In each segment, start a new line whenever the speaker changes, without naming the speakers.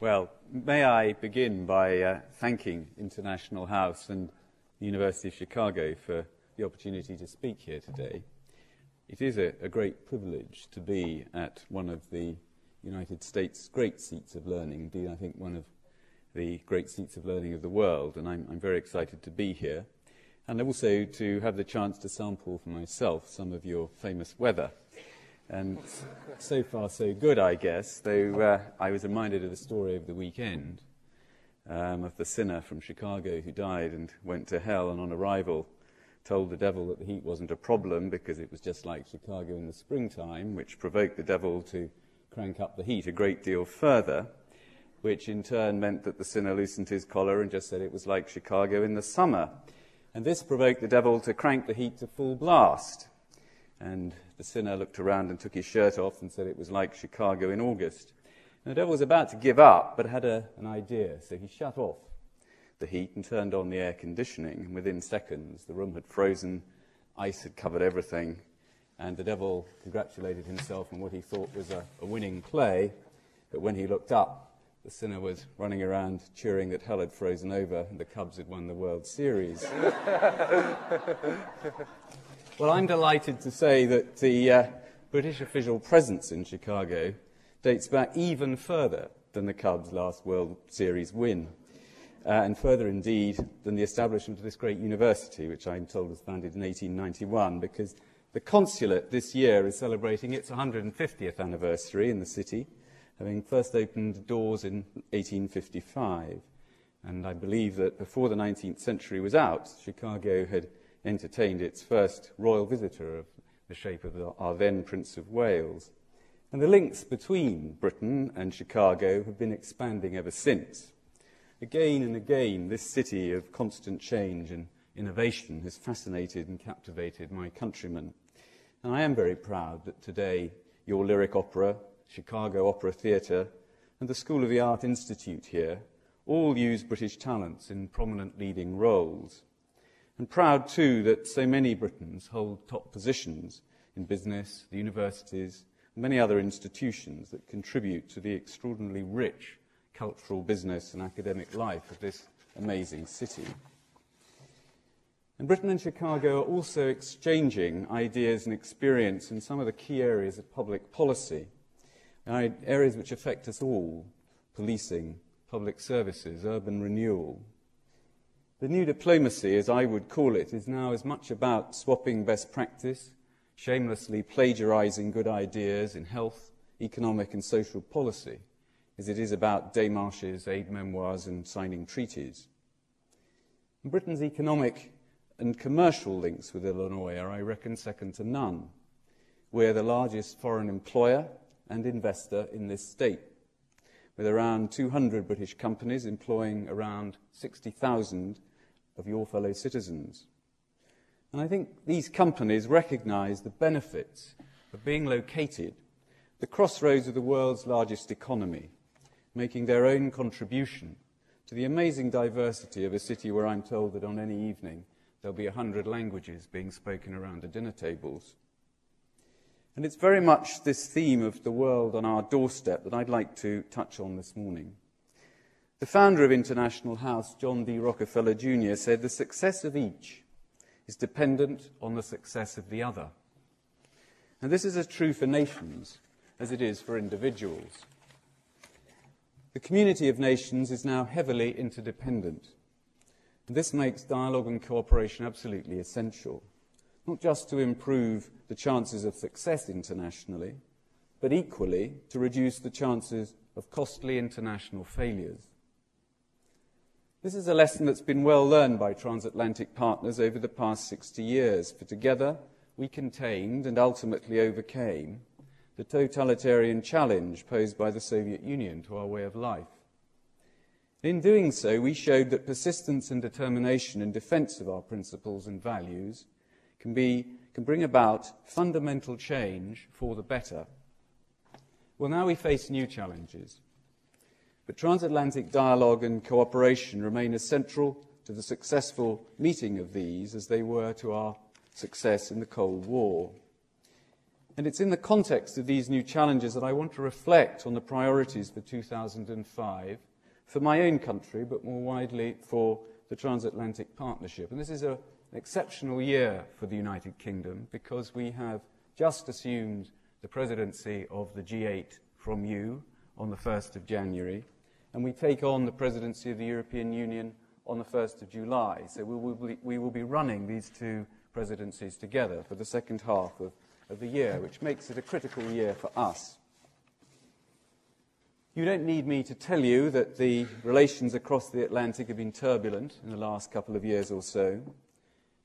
Well, may I begin by uh, thanking International House and the University of Chicago for the opportunity to speak here today. It is a, a great privilege to be at one of the United States' great seats of learning, indeed, I think one of the great seats of learning of the world, and I'm, I'm very excited to be here. And also to have the chance to sample for myself some of your famous weather. And so far, so good, I guess, though uh, I was reminded of the story of the weekend um, of the sinner from Chicago who died and went to hell, and on arrival told the devil that the heat wasn't a problem because it was just like Chicago in the springtime, which provoked the devil to crank up the heat a great deal further, which in turn meant that the sinner loosened his collar and just said it was like Chicago in the summer. And this provoked the devil to crank the heat to full blast. And the sinner looked around and took his shirt off and said it was like Chicago in August. And the devil was about to give up, but had a, an idea. So he shut off the heat and turned on the air conditioning. And within seconds, the room had frozen, ice had covered everything, and the devil congratulated himself on what he thought was a, a winning play. But when he looked up, the sinner was running around cheering that hell had frozen over and the Cubs had won the World Series. Well, I'm delighted to say that the uh, British official presence in Chicago dates back even further than the Cubs' last World Series win, uh, and further indeed than the establishment of this great university, which I'm told was founded in 1891, because the consulate this year is celebrating its 150th anniversary in the city, having first opened doors in 1855. And I believe that before the 19th century was out, Chicago had entertained its first royal visitor of the shape of the, our then Prince of Wales. And the links between Britain and Chicago have been expanding ever since. Again and again, this city of constant change and innovation has fascinated and captivated my countrymen. And I am very proud that today your lyric opera, Chicago Opera Theatre, and the School of the Art Institute here all use British talents in prominent leading roles and proud too that so many Britons hold top positions in business, the universities, and many other institutions that contribute to the extraordinarily rich cultural, business, and academic life of this amazing city. And Britain and Chicago are also exchanging ideas and experience in some of the key areas of public policy, areas which affect us all policing, public services, urban renewal, the new diplomacy, as I would call it, is now as much about swapping best practice, shamelessly plagiarizing good ideas in health, economic, and social policy, as it is about démarches, aide-mémoires, and signing treaties. Britain's economic and commercial links with Illinois are, I reckon, second to none. We're the largest foreign employer and investor in this state, with around 200 British companies employing around 60,000 of your fellow citizens. And I think these companies recognize the benefits of being located the crossroads of the world's largest economy, making their own contribution to the amazing diversity of a city where I'm told that on any evening there'll be a hundred languages being spoken around the dinner tables. And it's very much this theme of the world on our doorstep that I'd like to touch on this morning. The founder of International House, John D. Rockefeller Jr., said the success of each is dependent on the success of the other. And this is as true for nations as it is for individuals. The community of nations is now heavily interdependent. And this makes dialogue and cooperation absolutely essential, not just to improve the chances of success internationally, but equally to reduce the chances of costly international failures. This is a lesson that's been well learned by transatlantic partners over the past 60 years, for together we contained and ultimately overcame the totalitarian challenge posed by the Soviet Union to our way of life. In doing so, we showed that persistence and determination in defense of our principles and values can, be, can bring about fundamental change for the better. Well, now we face new challenges. But transatlantic dialogue and cooperation remain as central to the successful meeting of these as they were to our success in the Cold War. And it's in the context of these new challenges that I want to reflect on the priorities for 2005 for my own country, but more widely for the transatlantic partnership. And this is a, an exceptional year for the United Kingdom because we have just assumed the presidency of the G8 from you on the 1st of January, and we take on the presidency of the European Union on the 1st of July. So we will be, we will be running these two presidencies together for the second half of of the year, which makes it a critical year for us. You don't need me to tell you that the relations across the Atlantic have been turbulent in the last couple of years or so,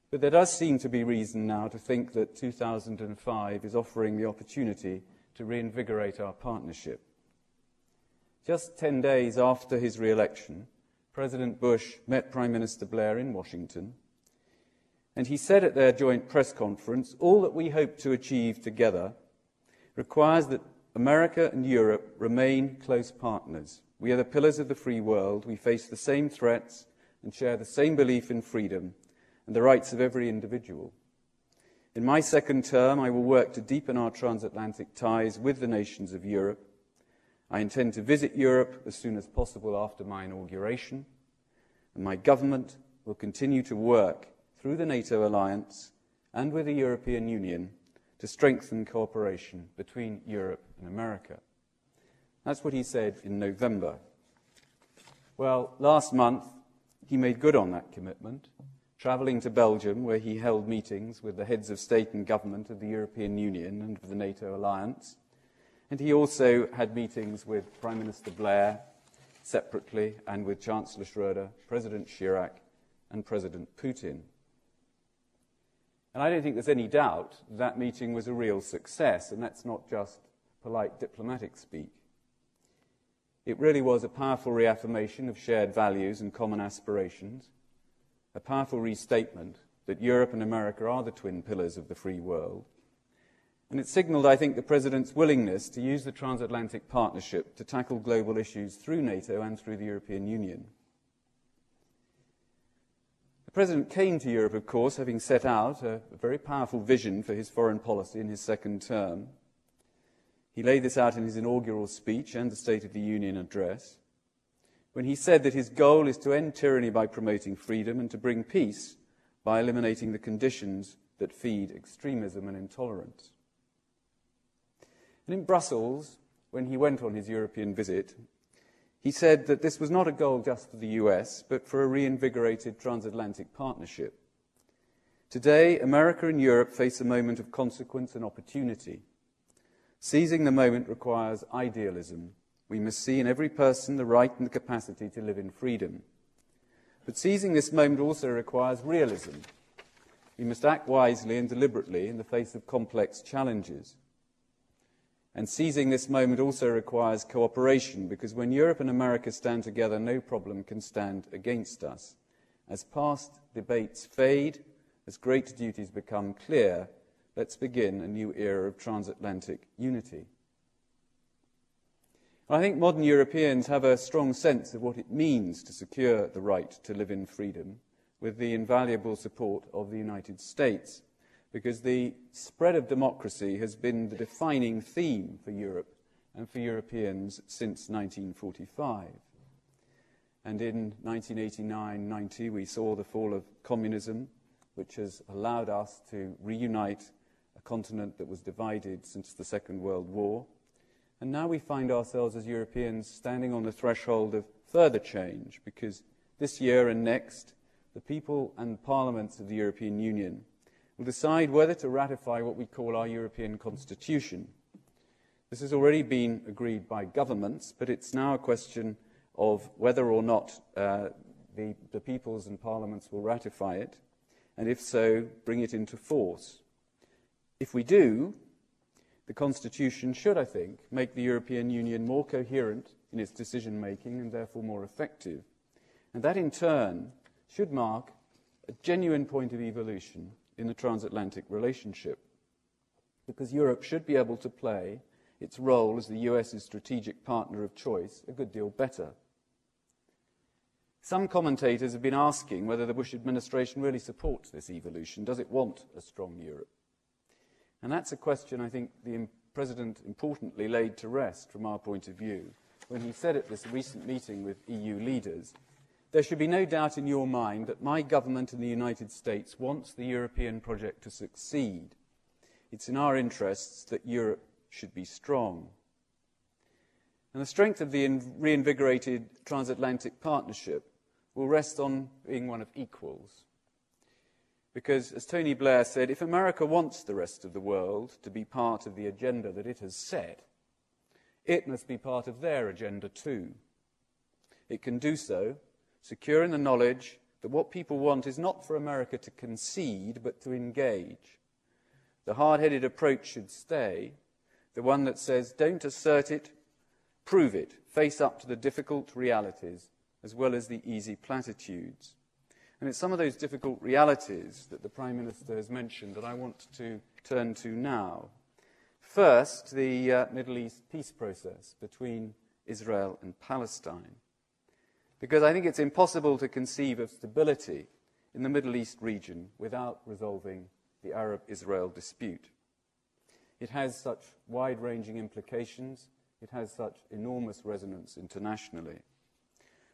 but there does seem to be reason now to think that 2005 is offering the opportunity to reinvigorate our partnership. Just 10 days after his re election, President Bush met Prime Minister Blair in Washington and he said at their joint press conference all that we hope to achieve together requires that America and Europe remain close partners. We are the pillars of the free world. We face the same threats and share the same belief in freedom and the rights of every individual. In my second term, I will work to deepen our transatlantic ties with the nations of Europe. I intend to visit Europe as soon as possible after my inauguration, and my government will continue to work through the NATO alliance and with the European Union to strengthen cooperation between Europe and America. That's what he said in November. Well, last month, he made good on that commitment, travelling to Belgium, where he held meetings with the heads of state and government of the European Union and of the NATO alliance. And he also had meetings with Prime Minister Blair separately and with Chancellor Schroeder, President Chirac, and President Putin. And I don't think there's any doubt that meeting was a real success, and that's not just polite diplomatic speak. It really was a powerful reaffirmation of shared values and common aspirations, a powerful restatement that Europe and America are the twin pillars of the free world. And it signaled, I think, the President's willingness to use the transatlantic partnership to tackle global issues through NATO and through the European Union. The President came to Europe, of course, having set out a, a very powerful vision for his foreign policy in his second term. He laid this out in his inaugural speech and the State of the Union address, when he said that his goal is to end tyranny by promoting freedom and to bring peace by eliminating the conditions that feed extremism and intolerance. And in Brussels, when he went on his European visit, he said that this was not a goal just for the US, but for a reinvigorated transatlantic partnership. Today, America and Europe face a moment of consequence and opportunity. Seizing the moment requires idealism. We must see in every person the right and the capacity to live in freedom. But seizing this moment also requires realism. We must act wisely and deliberately in the face of complex challenges. And seizing this moment also requires cooperation because when Europe and America stand together, no problem can stand against us. As past debates fade, as great duties become clear, let's begin a new era of transatlantic unity. I think modern Europeans have a strong sense of what it means to secure the right to live in freedom with the invaluable support of the United States because the spread of democracy has been the defining theme for Europe and for Europeans since 1945. And in 1989 90, we saw the fall of communism, which has allowed us to reunite a continent that was divided since the Second World War. And now we find ourselves as Europeans standing on the threshold of further change because this year and next, the people and parliaments of the European Union will decide whether to ratify what we call our European Constitution. This has already been agreed by governments, but it's now a question of whether or not uh, the, the peoples and parliaments will ratify it, and if so, bring it into force. If we do, the Constitution should, I think, make the European Union more coherent in its decision making and therefore more effective. And that, in turn, should mark a genuine point of evolution in the transatlantic relationship. Because Europe should be able to play its role as the US's strategic partner of choice a good deal better. Some commentators have been asking whether the Bush administration really supports this evolution. Does it want a strong Europe? And that's a question I think the President importantly laid to rest from our point of view when he said at this recent meeting with EU leaders there should be no doubt in your mind that my government in the United States wants the European project to succeed. It's in our interests that Europe should be strong. And the strength of the reinvigorated transatlantic partnership will rest on being one of equals. Because, as Tony Blair said, if America wants the rest of the world to be part of the agenda that it has set, it must be part of their agenda too. It can do so secure in the knowledge that what people want is not for America to concede, but to engage. The hard headed approach should stay, the one that says, don't assert it, prove it, face up to the difficult realities as well as the easy platitudes. And it's some of those difficult realities that the Prime Minister has mentioned that I want to turn to now. First, the uh, Middle East peace process between Israel and Palestine. Because I think it's impossible to conceive of stability in the Middle East region without resolving the Arab Israel dispute. It has such wide ranging implications, it has such enormous resonance internationally.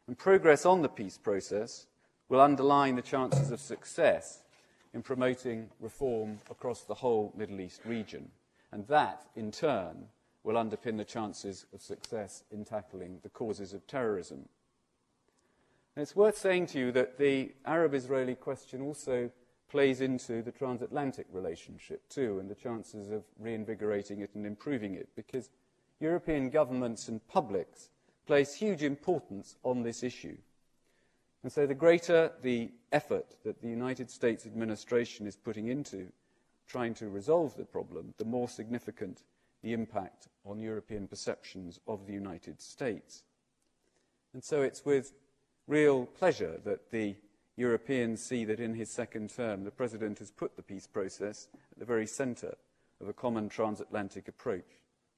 And progress on the peace process will underline the chances of success in promoting reform across the whole Middle East region. And that, in turn, will underpin the chances of success in tackling the causes of terrorism. And it's worth saying to you that the Arab Israeli question also plays into the transatlantic relationship too, and the chances of reinvigorating it and improving it, because European governments and publics place huge importance on this issue. And so the greater the effort that the United States administration is putting into trying to resolve the problem, the more significant the impact on European perceptions of the United States. And so it's with real pleasure that the Europeans see that in his second term the President has put the peace process at the very centre of a common transatlantic approach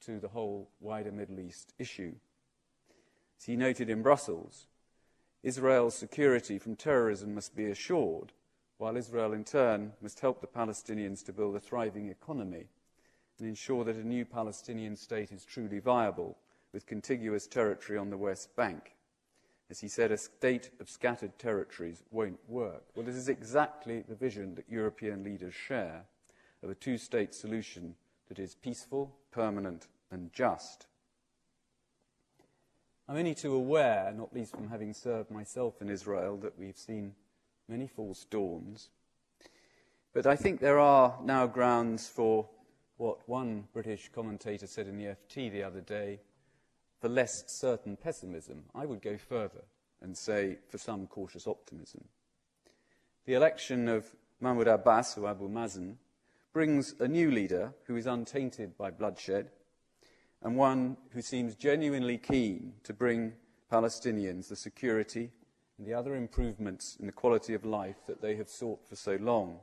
to the whole wider Middle East issue. As he noted in Brussels, Israel's security from terrorism must be assured, while Israel in turn must help the Palestinians to build a thriving economy and ensure that a new Palestinian state is truly viable with contiguous territory on the West Bank. As he said, a state of scattered territories won't work. Well, this is exactly the vision that European leaders share of a two state solution that is peaceful, permanent, and just. I'm only too aware, not least from having served myself in Israel, that we've seen many false dawns. But I think there are now grounds for what one British commentator said in the FT the other day for less certain pessimism. I would go further and say for some cautious optimism. The election of Mahmoud Abbas or Abu Mazen brings a new leader who is untainted by bloodshed and one who seems genuinely keen to bring Palestinians the security and the other improvements in the quality of life that they have sought for so long.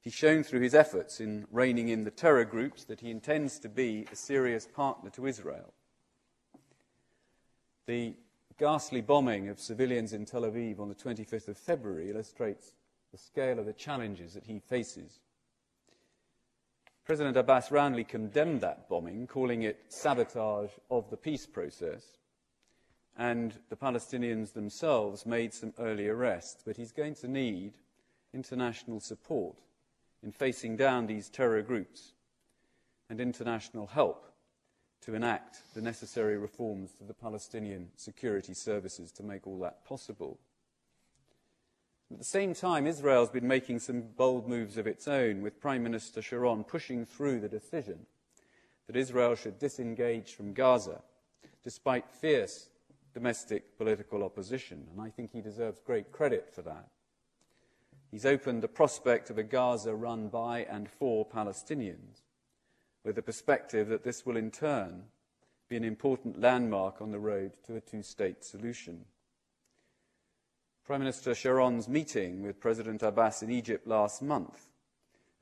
He's shown through his efforts in reining in the terror groups that he intends to be a serious partner to Israel. The ghastly bombing of civilians in Tel Aviv on the 25th of February illustrates the scale of the challenges that he faces. President Abbas roundly condemned that bombing, calling it sabotage of the peace process. And the Palestinians themselves made some early arrests. But he's going to need international support in facing down these terror groups and international help to enact the necessary reforms to the Palestinian security services to make all that possible. At the same time, Israel has been making some bold moves of its own, with Prime Minister Sharon pushing through the decision that Israel should disengage from Gaza, despite fierce domestic political opposition. And I think he deserves great credit for that. He's opened the prospect of a Gaza run by and for Palestinians, with the perspective that this will in turn be an important landmark on the road to a two state solution. Prime Minister Sharon's meeting with President Abbas in Egypt last month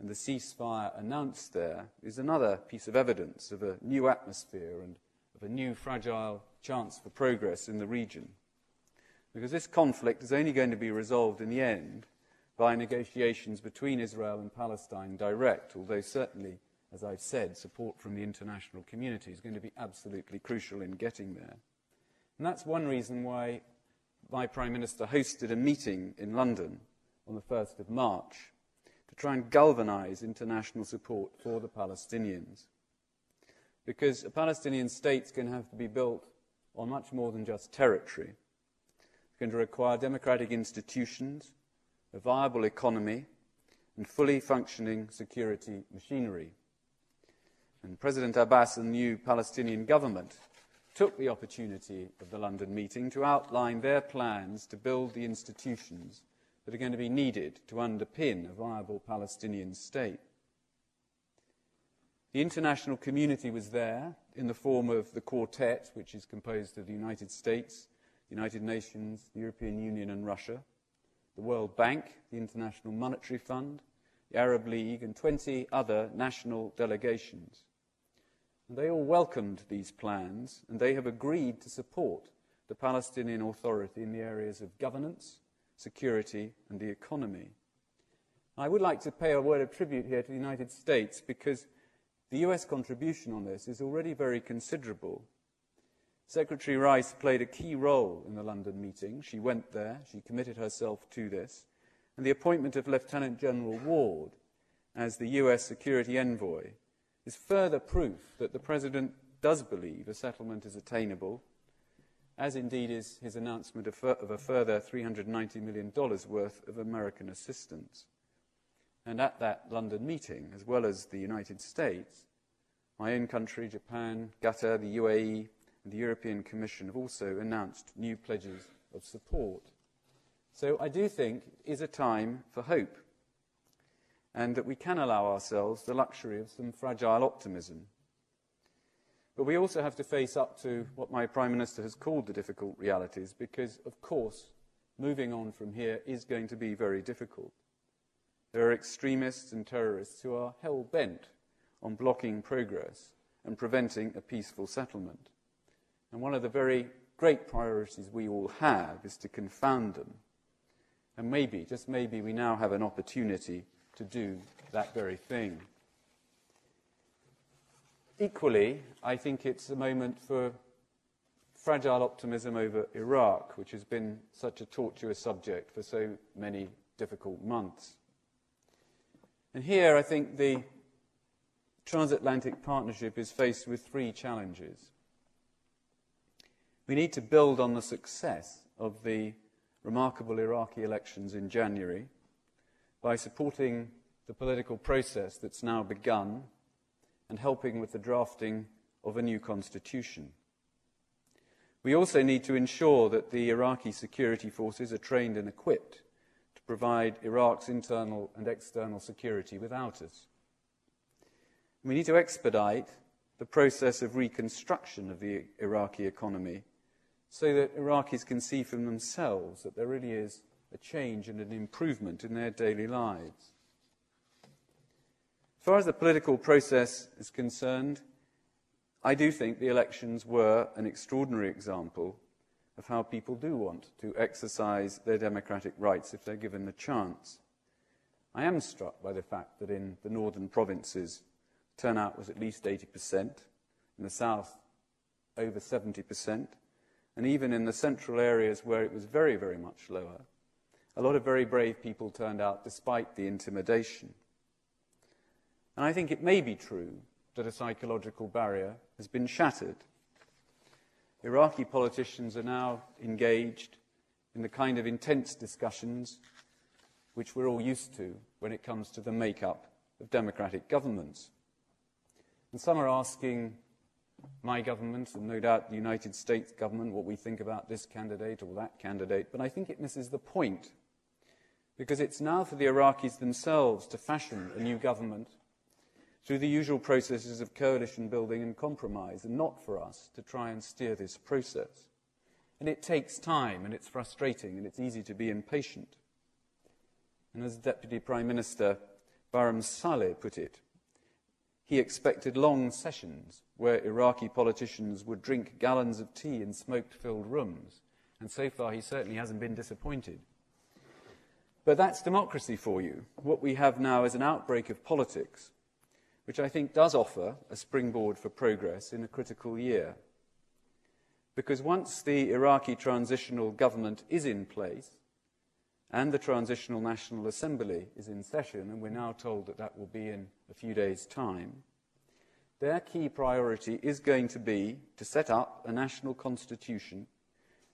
and the ceasefire announced there is another piece of evidence of a new atmosphere and of a new fragile chance for progress in the region. Because this conflict is only going to be resolved in the end by negotiations between Israel and Palestine direct, although certainly, as I've said, support from the international community is going to be absolutely crucial in getting there. And that's one reason why my Prime Minister hosted a meeting in London on the 1st of March to try and galvanize international support for the Palestinians. Because a Palestinian state is going to have to be built on much more than just territory. It's going to require democratic institutions, a viable economy, and fully functioning security machinery. And President Abbas and the new Palestinian government took the opportunity of the London meeting to outline their plans to build the institutions that are going to be needed to underpin a viable Palestinian state. The international community was there in the form of the Quartet, which is composed of the United States, the United Nations, the European Union, and Russia, the World Bank, the International Monetary Fund, the Arab League, and 20 other national delegations. And they all welcomed these plans, and they have agreed to support the Palestinian Authority in the areas of governance, security, and the economy. I would like to pay a word of tribute here to the United States because the US contribution on this is already very considerable. Secretary Rice played a key role in the London meeting. She went there, she committed herself to this, and the appointment of Lieutenant General Ward as the US security envoy is further proof that the President does believe a settlement is attainable, as indeed is his announcement of, of a further $390 million worth of American assistance. And at that London meeting, as well as the United States, my own country, Japan, Qatar, the UAE, and the European Commission have also announced new pledges of support. So I do think it is a time for hope and that we can allow ourselves the luxury of some fragile optimism. But we also have to face up to what my Prime Minister has called the difficult realities, because, of course, moving on from here is going to be very difficult. There are extremists and terrorists who are hell bent on blocking progress and preventing a peaceful settlement. And one of the very great priorities we all have is to confound them. And maybe, just maybe, we now have an opportunity to do that very thing. Equally, I think it's a moment for fragile optimism over Iraq, which has been such a tortuous subject for so many difficult months. And here, I think the transatlantic partnership is faced with three challenges. We need to build on the success of the remarkable Iraqi elections in January by supporting the political process that's now begun and helping with the drafting of a new constitution. We also need to ensure that the Iraqi security forces are trained and equipped to provide Iraq's internal and external security without us. We need to expedite the process of reconstruction of the Iraqi economy so that Iraqis can see for themselves that there really is a change and an improvement in their daily lives. As far as the political process is concerned, I do think the elections were an extraordinary example of how people do want to exercise their democratic rights if they're given the chance. I am struck by the fact that in the northern provinces, turnout was at least 80%, in the south, over 70%, and even in the central areas where it was very, very much lower, a lot of very brave people turned out despite the intimidation. And I think it may be true that a psychological barrier has been shattered. Iraqi politicians are now engaged in the kind of intense discussions which we're all used to when it comes to the makeup of democratic governments. And some are asking my government, and no doubt the United States government, what we think about this candidate or that candidate, but I think it misses the point because it's now for the Iraqis themselves to fashion a new government through the usual processes of coalition building and compromise, and not for us to try and steer this process. And it takes time, and it's frustrating, and it's easy to be impatient. And as Deputy Prime Minister Barham Saleh put it, he expected long sessions where Iraqi politicians would drink gallons of tea in smoke filled rooms. And so far, he certainly hasn't been disappointed. But that's democracy for you. What we have now is an outbreak of politics, which I think does offer a springboard for progress in a critical year. Because once the Iraqi transitional government is in place and the Transitional National Assembly is in session, and we're now told that that will be in a few days' time, their key priority is going to be to set up a national constitution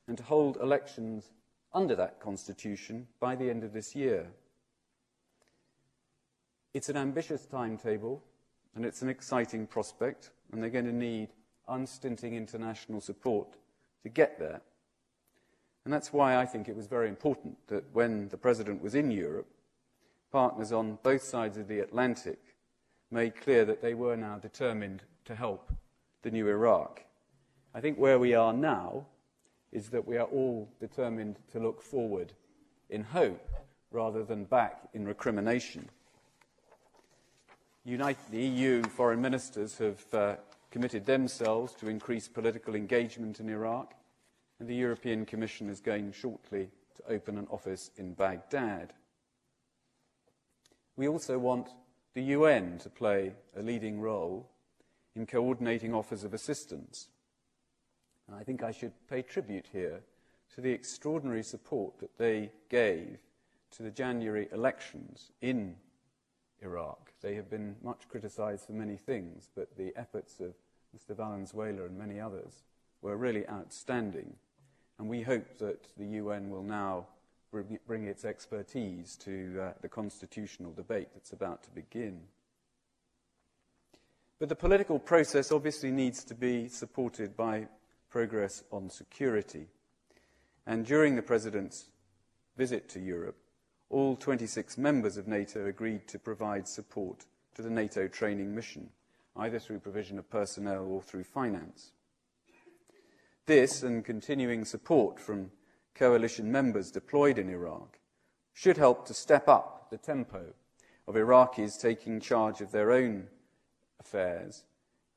and to hold elections under that constitution by the end of this year. It's an ambitious timetable and it's an exciting prospect, and they're going to need unstinting international support to get there. And that's why I think it was very important that when the President was in Europe, partners on both sides of the Atlantic made clear that they were now determined to help the new Iraq. I think where we are now is that we are all determined to look forward in hope rather than back in recrimination. The EU foreign ministers have uh, committed themselves to increase political engagement in Iraq, and the European Commission is going shortly to open an office in Baghdad. We also want the UN to play a leading role in coordinating offers of assistance and I think I should pay tribute here to the extraordinary support that they gave to the January elections in Iraq. They have been much criticized for many things, but the efforts of Mr. Valenzuela and many others were really outstanding. And we hope that the UN will now bring its expertise to uh, the constitutional debate that's about to begin. But the political process obviously needs to be supported by progress on security. And during the President's visit to Europe, all 26 members of NATO agreed to provide support to the NATO training mission, either through provision of personnel or through finance. This and continuing support from coalition members deployed in Iraq should help to step up the tempo of Iraqis taking charge of their own affairs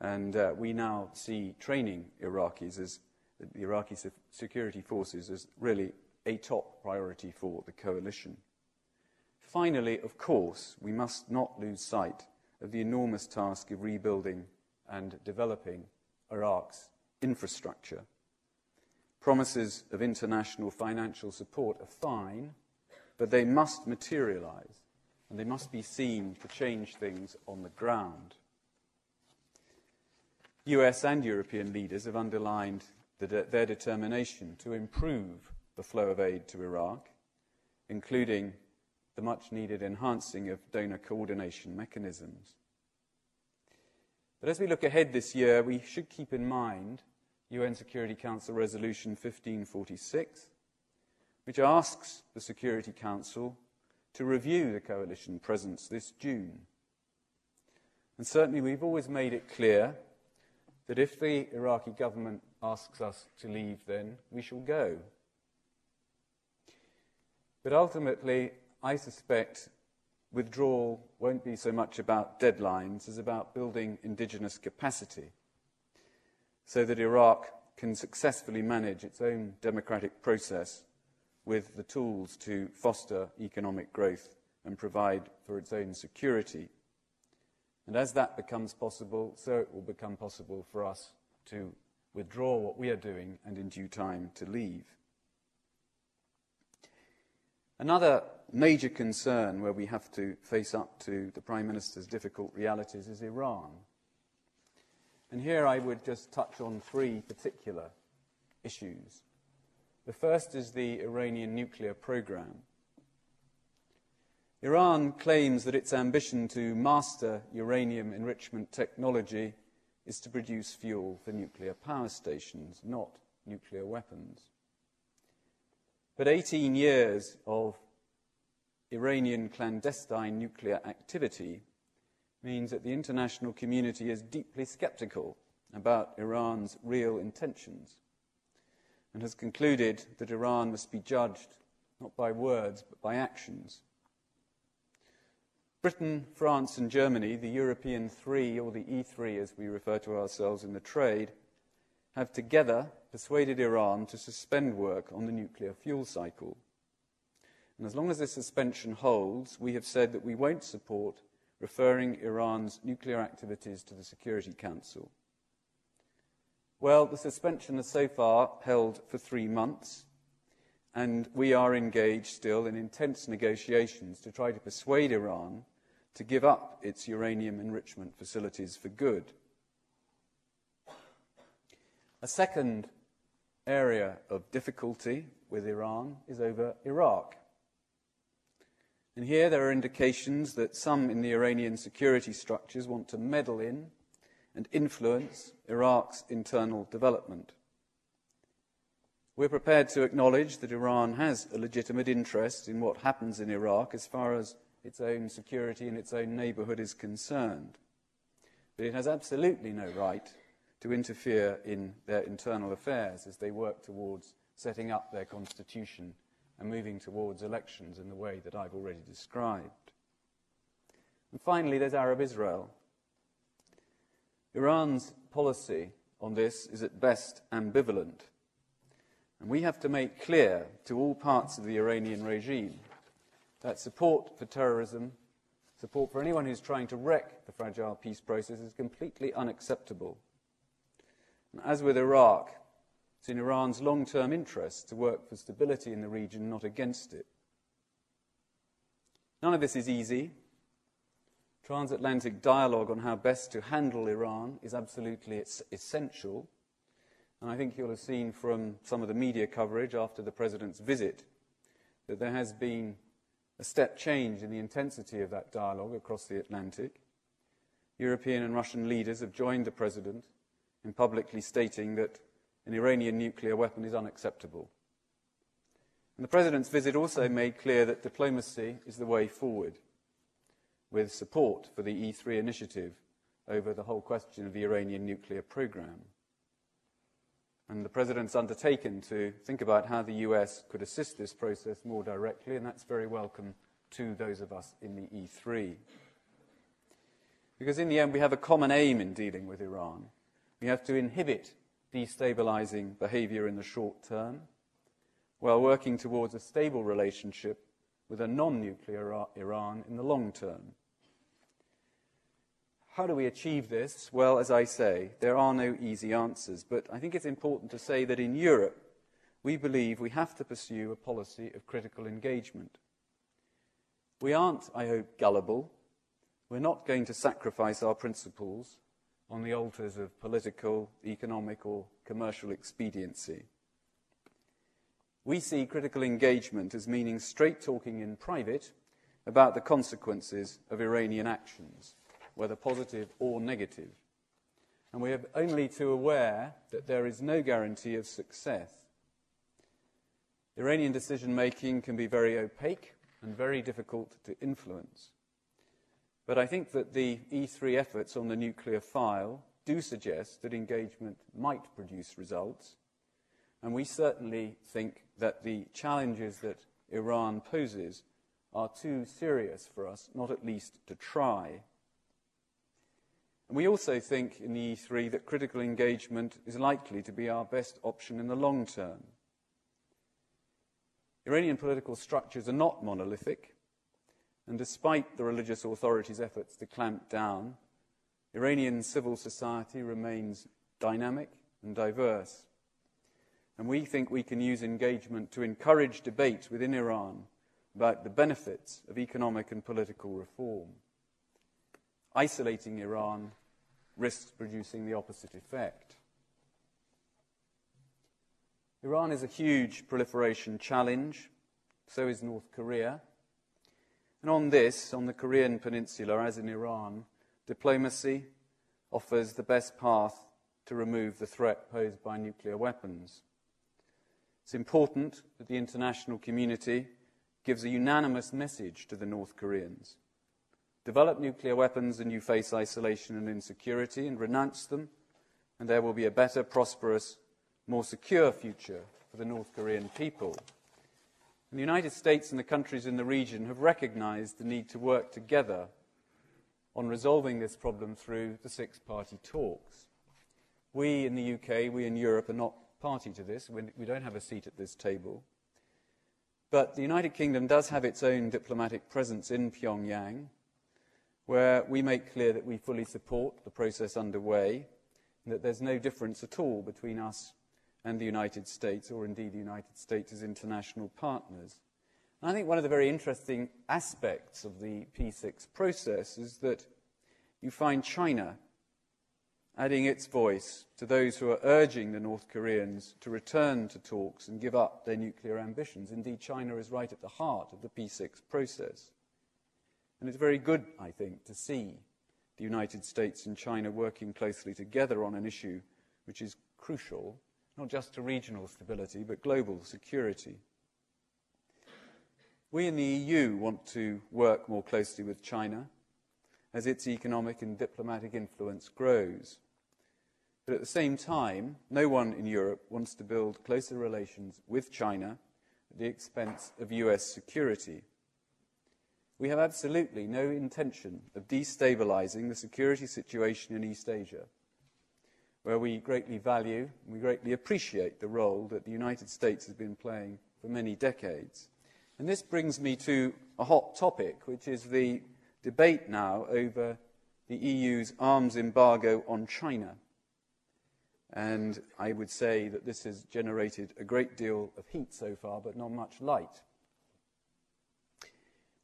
and uh, we now see training Iraqis as the Iraqi security forces as really a top priority for the coalition. Finally, of course, we must not lose sight of the enormous task of rebuilding and developing Iraq's infrastructure. Promises of international financial support are fine, but they must materialize and they must be seen to change things on the ground. US and European leaders have underlined the de- their determination to improve the flow of aid to Iraq, including the much needed enhancing of donor coordination mechanisms. But as we look ahead this year, we should keep in mind UN Security Council Resolution 1546, which asks the Security Council to review the coalition presence this June. And certainly, we've always made it clear that if the Iraqi government asks us to leave, then we shall go. But ultimately, I suspect withdrawal won't be so much about deadlines as about building indigenous capacity so that Iraq can successfully manage its own democratic process with the tools to foster economic growth and provide for its own security and as that becomes possible, so it will become possible for us to withdraw what we are doing and in due time to leave. Another major concern where we have to face up to the Prime Minister's difficult realities is Iran. And here I would just touch on three particular issues. The first is the Iranian nuclear program. Iran claims that its ambition to master uranium enrichment technology is to produce fuel for nuclear power stations, not nuclear weapons. But 18 years of Iranian clandestine nuclear activity means that the international community is deeply skeptical about Iran's real intentions and has concluded that Iran must be judged not by words but by actions. Britain, France, and Germany, the European three, or the E3 as we refer to ourselves in the trade, have together persuaded Iran to suspend work on the nuclear fuel cycle. And as long as this suspension holds, we have said that we won't support referring Iran's nuclear activities to the Security Council. Well, the suspension has so far held for three months, and we are engaged still in intense negotiations to try to persuade Iran to give up its uranium enrichment facilities for good. A second area of difficulty with Iran is over Iraq. And here there are indications that some in the Iranian security structures want to meddle in and influence Iraq's internal development. We're prepared to acknowledge that Iran has a legitimate interest in what happens in Iraq as far as its own security in its own neighbourhood is concerned. But it has absolutely no right to interfere in their internal affairs as they work towards setting up their constitution and moving towards elections in the way that I've already described. And finally, there's Arab Israel. Iran's policy on this is at best ambivalent. And we have to make clear to all parts of the Iranian regime that support for terrorism, support for anyone who's trying to wreck the fragile peace process, is completely unacceptable. And as with Iraq, it's in Iran's long term interest to work for stability in the region, not against it. None of this is easy. Transatlantic dialogue on how best to handle Iran is absolutely essential. And I think you'll have seen from some of the media coverage after the President's visit that there has been a step change in the intensity of that dialogue across the Atlantic. European and Russian leaders have joined the President in publicly stating that an Iranian nuclear weapon is unacceptable. And the President's visit also made clear that diplomacy is the way forward, with support for the E3 initiative over the whole question of the Iranian nuclear program. And the President's undertaken to think about how the US could assist this process more directly, and that's very welcome to those of us in the E3. Because in the end, we have a common aim in dealing with Iran. We have to inhibit destabilizing behavior in the short term while working towards a stable relationship with a non nuclear Iran in the long term. How do we achieve this? Well, as I say, there are no easy answers, but I think it's important to say that in Europe, we believe we have to pursue a policy of critical engagement. We aren't, I hope, gullible. We're not going to sacrifice our principles on the altars of political, economic, or commercial expediency. We see critical engagement as meaning straight talking in private about the consequences of Iranian actions whether positive or negative. And we are only too aware that there is no guarantee of success. Iranian decision making can be very opaque and very difficult to influence. But I think that the E3 efforts on the nuclear file do suggest that engagement might produce results. And we certainly think that the challenges that Iran poses are too serious for us not at least to try. And we also think in the E3 that critical engagement is likely to be our best option in the long term. Iranian political structures are not monolithic, and despite the religious authorities' efforts to clamp down, Iranian civil society remains dynamic and diverse. And we think we can use engagement to encourage debate within Iran about the benefits of economic and political reform isolating Iran risks producing the opposite effect. Iran is a huge proliferation challenge, so is North Korea. And on this, on the Korean peninsula, as in Iran, diplomacy offers the best path to remove the threat posed by nuclear weapons. It's important that the international community gives a unanimous message to the North Koreans Develop nuclear weapons and you face isolation and insecurity, and renounce them, and there will be a better, prosperous, more secure future for the North Korean people. And the United States and the countries in the region have recognized the need to work together on resolving this problem through the six party talks. We in the UK, we in Europe, are not party to this. We don't have a seat at this table. But the United Kingdom does have its own diplomatic presence in Pyongyang, where we make clear that we fully support the process underway and that there's no difference at all between us and the United States, or indeed the United States as international partners. And I think one of the very interesting aspects of the P6 process is that you find China adding its voice to those who are urging the North Koreans to return to talks and give up their nuclear ambitions. Indeed, China is right at the heart of the P6 process. And it's very good, I think, to see the United States and China working closely together on an issue which is crucial, not just to regional stability, but global security. We in the EU want to work more closely with China as its economic and diplomatic influence grows. But at the same time, no one in Europe wants to build closer relations with China at the expense of US security. We have absolutely no intention of destabilizing the security situation in East Asia, where we greatly value and we greatly appreciate the role that the United States has been playing for many decades. And this brings me to a hot topic, which is the debate now over the EU's arms embargo on China. And I would say that this has generated a great deal of heat so far, but not much light.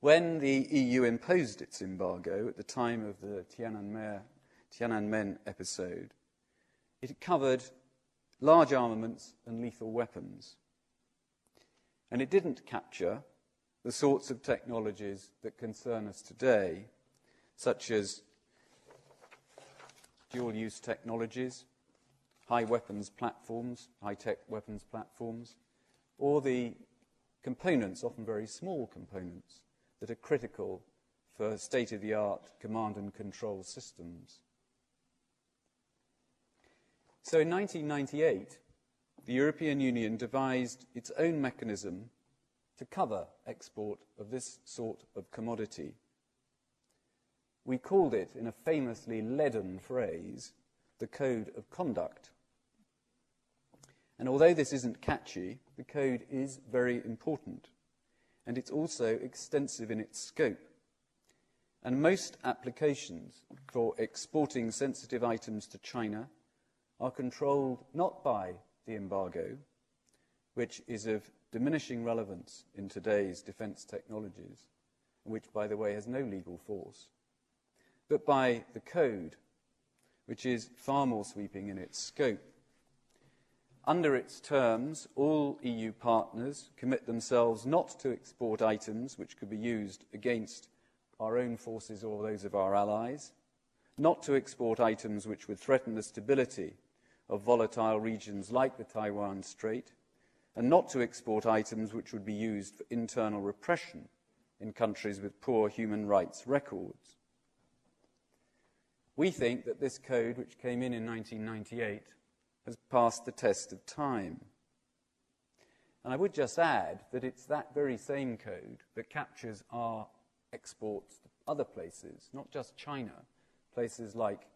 When the EU imposed its embargo at the time of the Tiananmen episode, it covered large armaments and lethal weapons. And it didn't capture the sorts of technologies that concern us today, such as dual use technologies, high weapons platforms, high tech weapons platforms, or the components, often very small components, that are critical for state of the art command and control systems. So in 1998, the European Union devised its own mechanism to cover export of this sort of commodity. We called it, in a famously leaden phrase, the Code of Conduct. And although this isn't catchy, the code is very important. And it's also extensive in its scope. And most applications for exporting sensitive items to China are controlled not by the embargo, which is of diminishing relevance in today's defense technologies, which, by the way, has no legal force, but by the code, which is far more sweeping in its scope under its terms, all EU partners commit themselves not to export items which could be used against our own forces or those of our allies, not to export items which would threaten the stability of volatile regions like the Taiwan Strait, and not to export items which would be used for internal repression in countries with poor human rights records. We think that this code, which came in in 1998, has passed the test of time. And I would just add that it's that very same code that captures our exports to other places, not just China, places like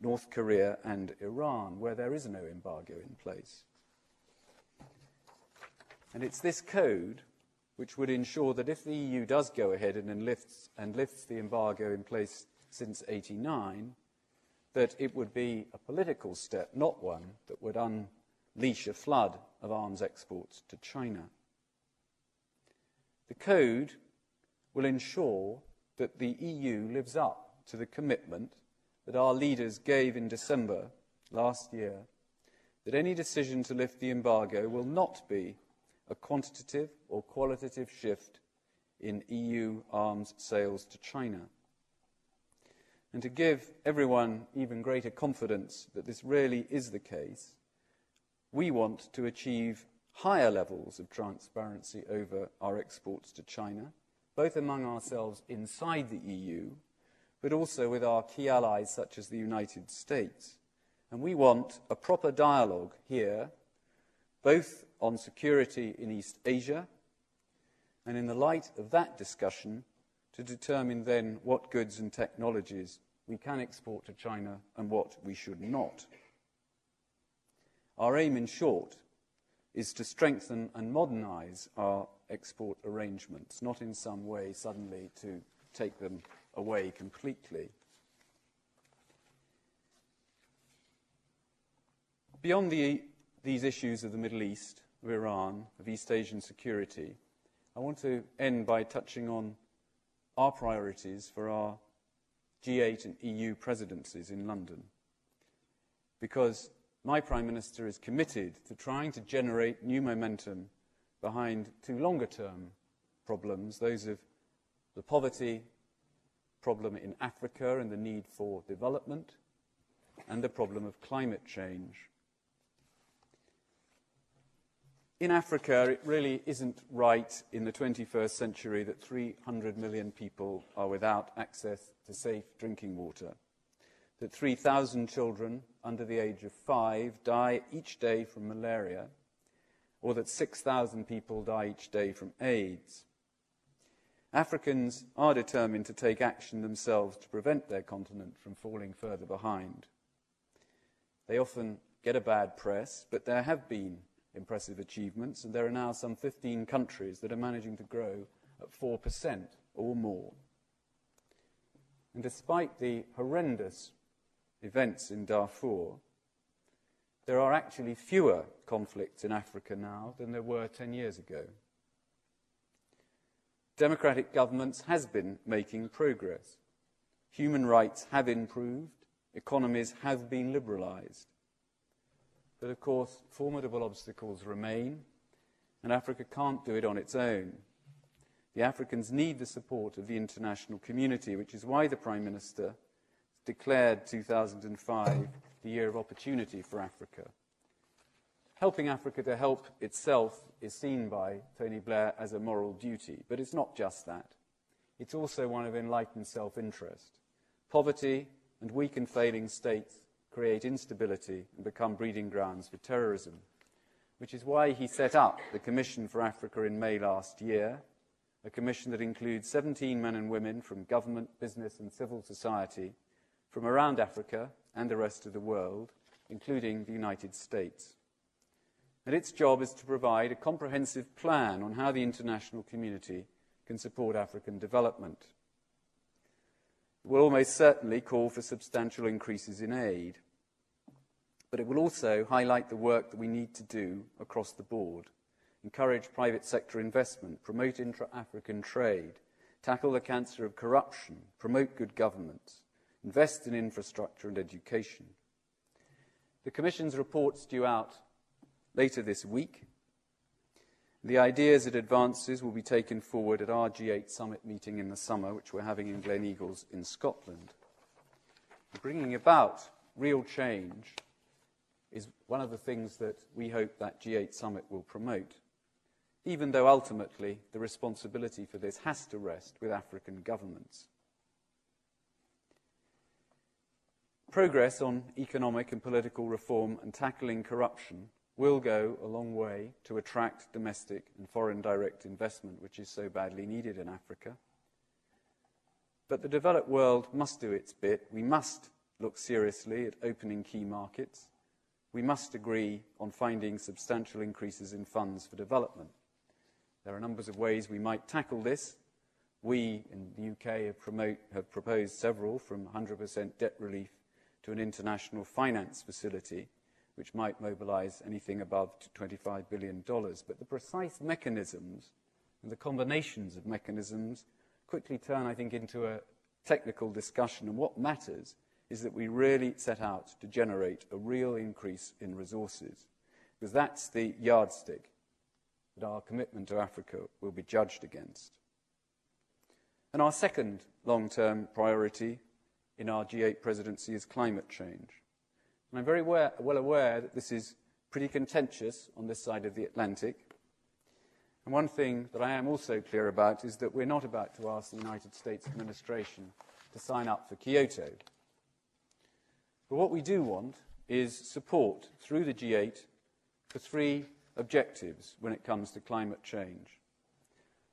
North Korea and Iran, where there is no embargo in place. And it's this code which would ensure that if the EU does go ahead and lifts, and lifts the embargo in place since 89, that it would be a political step, not one that would unleash a flood of arms exports to China. The code will ensure that the EU lives up to the commitment that our leaders gave in December last year that any decision to lift the embargo will not be a quantitative or qualitative shift in EU arms sales to China and to give everyone even greater confidence that this really is the case, we want to achieve higher levels of transparency over our exports to China, both among ourselves inside the EU, but also with our key allies such as the United States. And we want a proper dialogue here, both on security in East Asia, and in the light of that discussion, to determine then what goods and technologies we can export to China and what we should not. Our aim, in short, is to strengthen and modernize our export arrangements, not in some way suddenly to take them away completely. Beyond the, these issues of the Middle East, of Iran, of East Asian security, I want to end by touching on our priorities for our G8 and EU presidencies in London. Because my Prime Minister is committed to trying to generate new momentum behind two longer term problems those of the poverty problem in Africa and the need for development, and the problem of climate change. In Africa, it really isn't right in the 21st century that 300 million people are without access to safe drinking water, that 3,000 children under the age of five die each day from malaria, or that 6,000 people die each day from AIDS. Africans are determined to take action themselves to prevent their continent from falling further behind. They often get a bad press, but there have been impressive achievements, and there are now some 15 countries that are managing to grow at 4% or more. And despite the horrendous events in Darfur, there are actually fewer conflicts in Africa now than there were 10 years ago. Democratic governments has been making progress. Human rights have improved, economies have been liberalized. But of course, formidable obstacles remain, and Africa can't do it on its own. The Africans need the support of the international community, which is why the Prime Minister declared 2005 the year of opportunity for Africa. Helping Africa to help itself is seen by Tony Blair as a moral duty, but it's not just that. It's also one of enlightened self interest. Poverty and weak and failing states create instability and become breeding grounds for terrorism, which is why he set up the Commission for Africa in May last year, a commission that includes 17 men and women from government, business, and civil society from around Africa and the rest of the world, including the United States. And its job is to provide a comprehensive plan on how the international community can support African development. It will almost certainly call for substantial increases in aid but it will also highlight the work that we need to do across the board encourage private sector investment, promote intra African trade, tackle the cancer of corruption, promote good governance, invest in infrastructure and education. The Commission's report's due out later this week. The ideas it advances will be taken forward at our G8 summit meeting in the summer, which we're having in Gleneagles in Scotland. Bringing about real change is one of the things that we hope that G8 summit will promote, even though ultimately the responsibility for this has to rest with African governments. Progress on economic and political reform and tackling corruption will go a long way to attract domestic and foreign direct investment, which is so badly needed in Africa. But the developed world must do its bit. We must look seriously at opening key markets we must agree on finding substantial increases in funds for development. There are numbers of ways we might tackle this. We in the UK have, promote, have proposed several, from 100% debt relief to an international finance facility, which might mobilise anything above $25 billion. But the precise mechanisms and the combinations of mechanisms quickly turn, I think, into a technical discussion. And what matters is that we really set out to generate a real increase in resources, because that's the yardstick that our commitment to Africa will be judged against. And our second long term priority in our G8 presidency is climate change. And I'm very well aware that this is pretty contentious on this side of the Atlantic. And one thing that I am also clear about is that we're not about to ask the United States administration to sign up for Kyoto. But what we do want is support through the G8 for three objectives when it comes to climate change.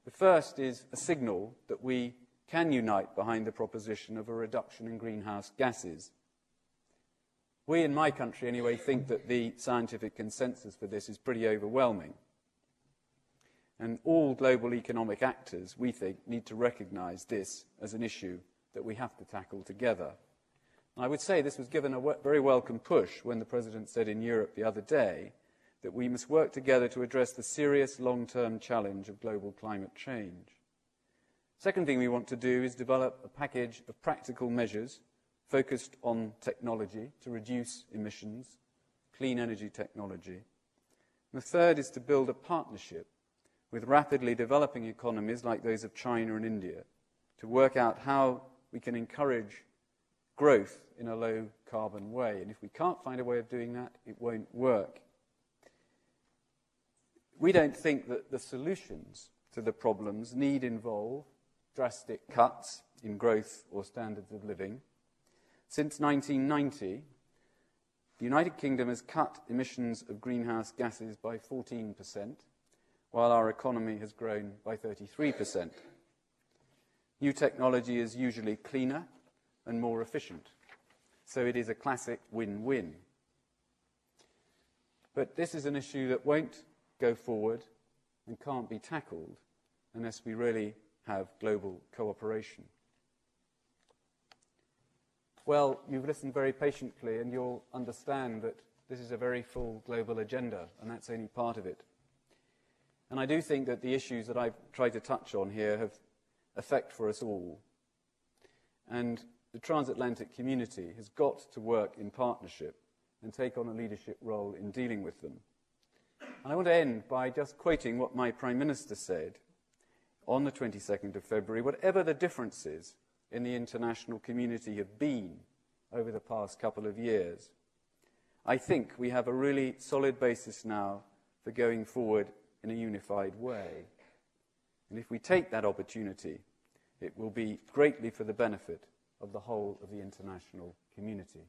The first is a signal that we can unite behind the proposition of a reduction in greenhouse gases. We in my country, anyway, think that the scientific consensus for this is pretty overwhelming. And all global economic actors, we think, need to recognize this as an issue that we have to tackle together. I would say this was given a very welcome push when the President said in Europe the other day that we must work together to address the serious long term challenge of global climate change. Second thing we want to do is develop a package of practical measures focused on technology to reduce emissions, clean energy technology. And the third is to build a partnership with rapidly developing economies like those of China and India to work out how we can encourage growth in a low carbon way. And if we can't find a way of doing that, it won't work. We don't think that the solutions to the problems need involve drastic cuts in growth or standards of living. Since 1990, the United Kingdom has cut emissions of greenhouse gases by 14%, while our economy has grown by 33%. New technology is usually cleaner and more efficient, so it is a classic win win. But this is an issue that won't go forward and can't be tackled unless we really have global cooperation. Well, you've listened very patiently, and you'll understand that this is a very full global agenda, and that's only part of it. And I do think that the issues that I've tried to touch on here have effect for us all. And the transatlantic community has got to work in partnership and take on a leadership role in dealing with them. And I want to end by just quoting what my Prime Minister said on the 22nd of February, whatever the differences in the international community have been over the past couple of years, I think we have a really solid basis now for going forward in a unified way. And if we take that opportunity, it will be greatly for the benefit of the whole of the international community.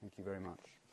Thank you very much.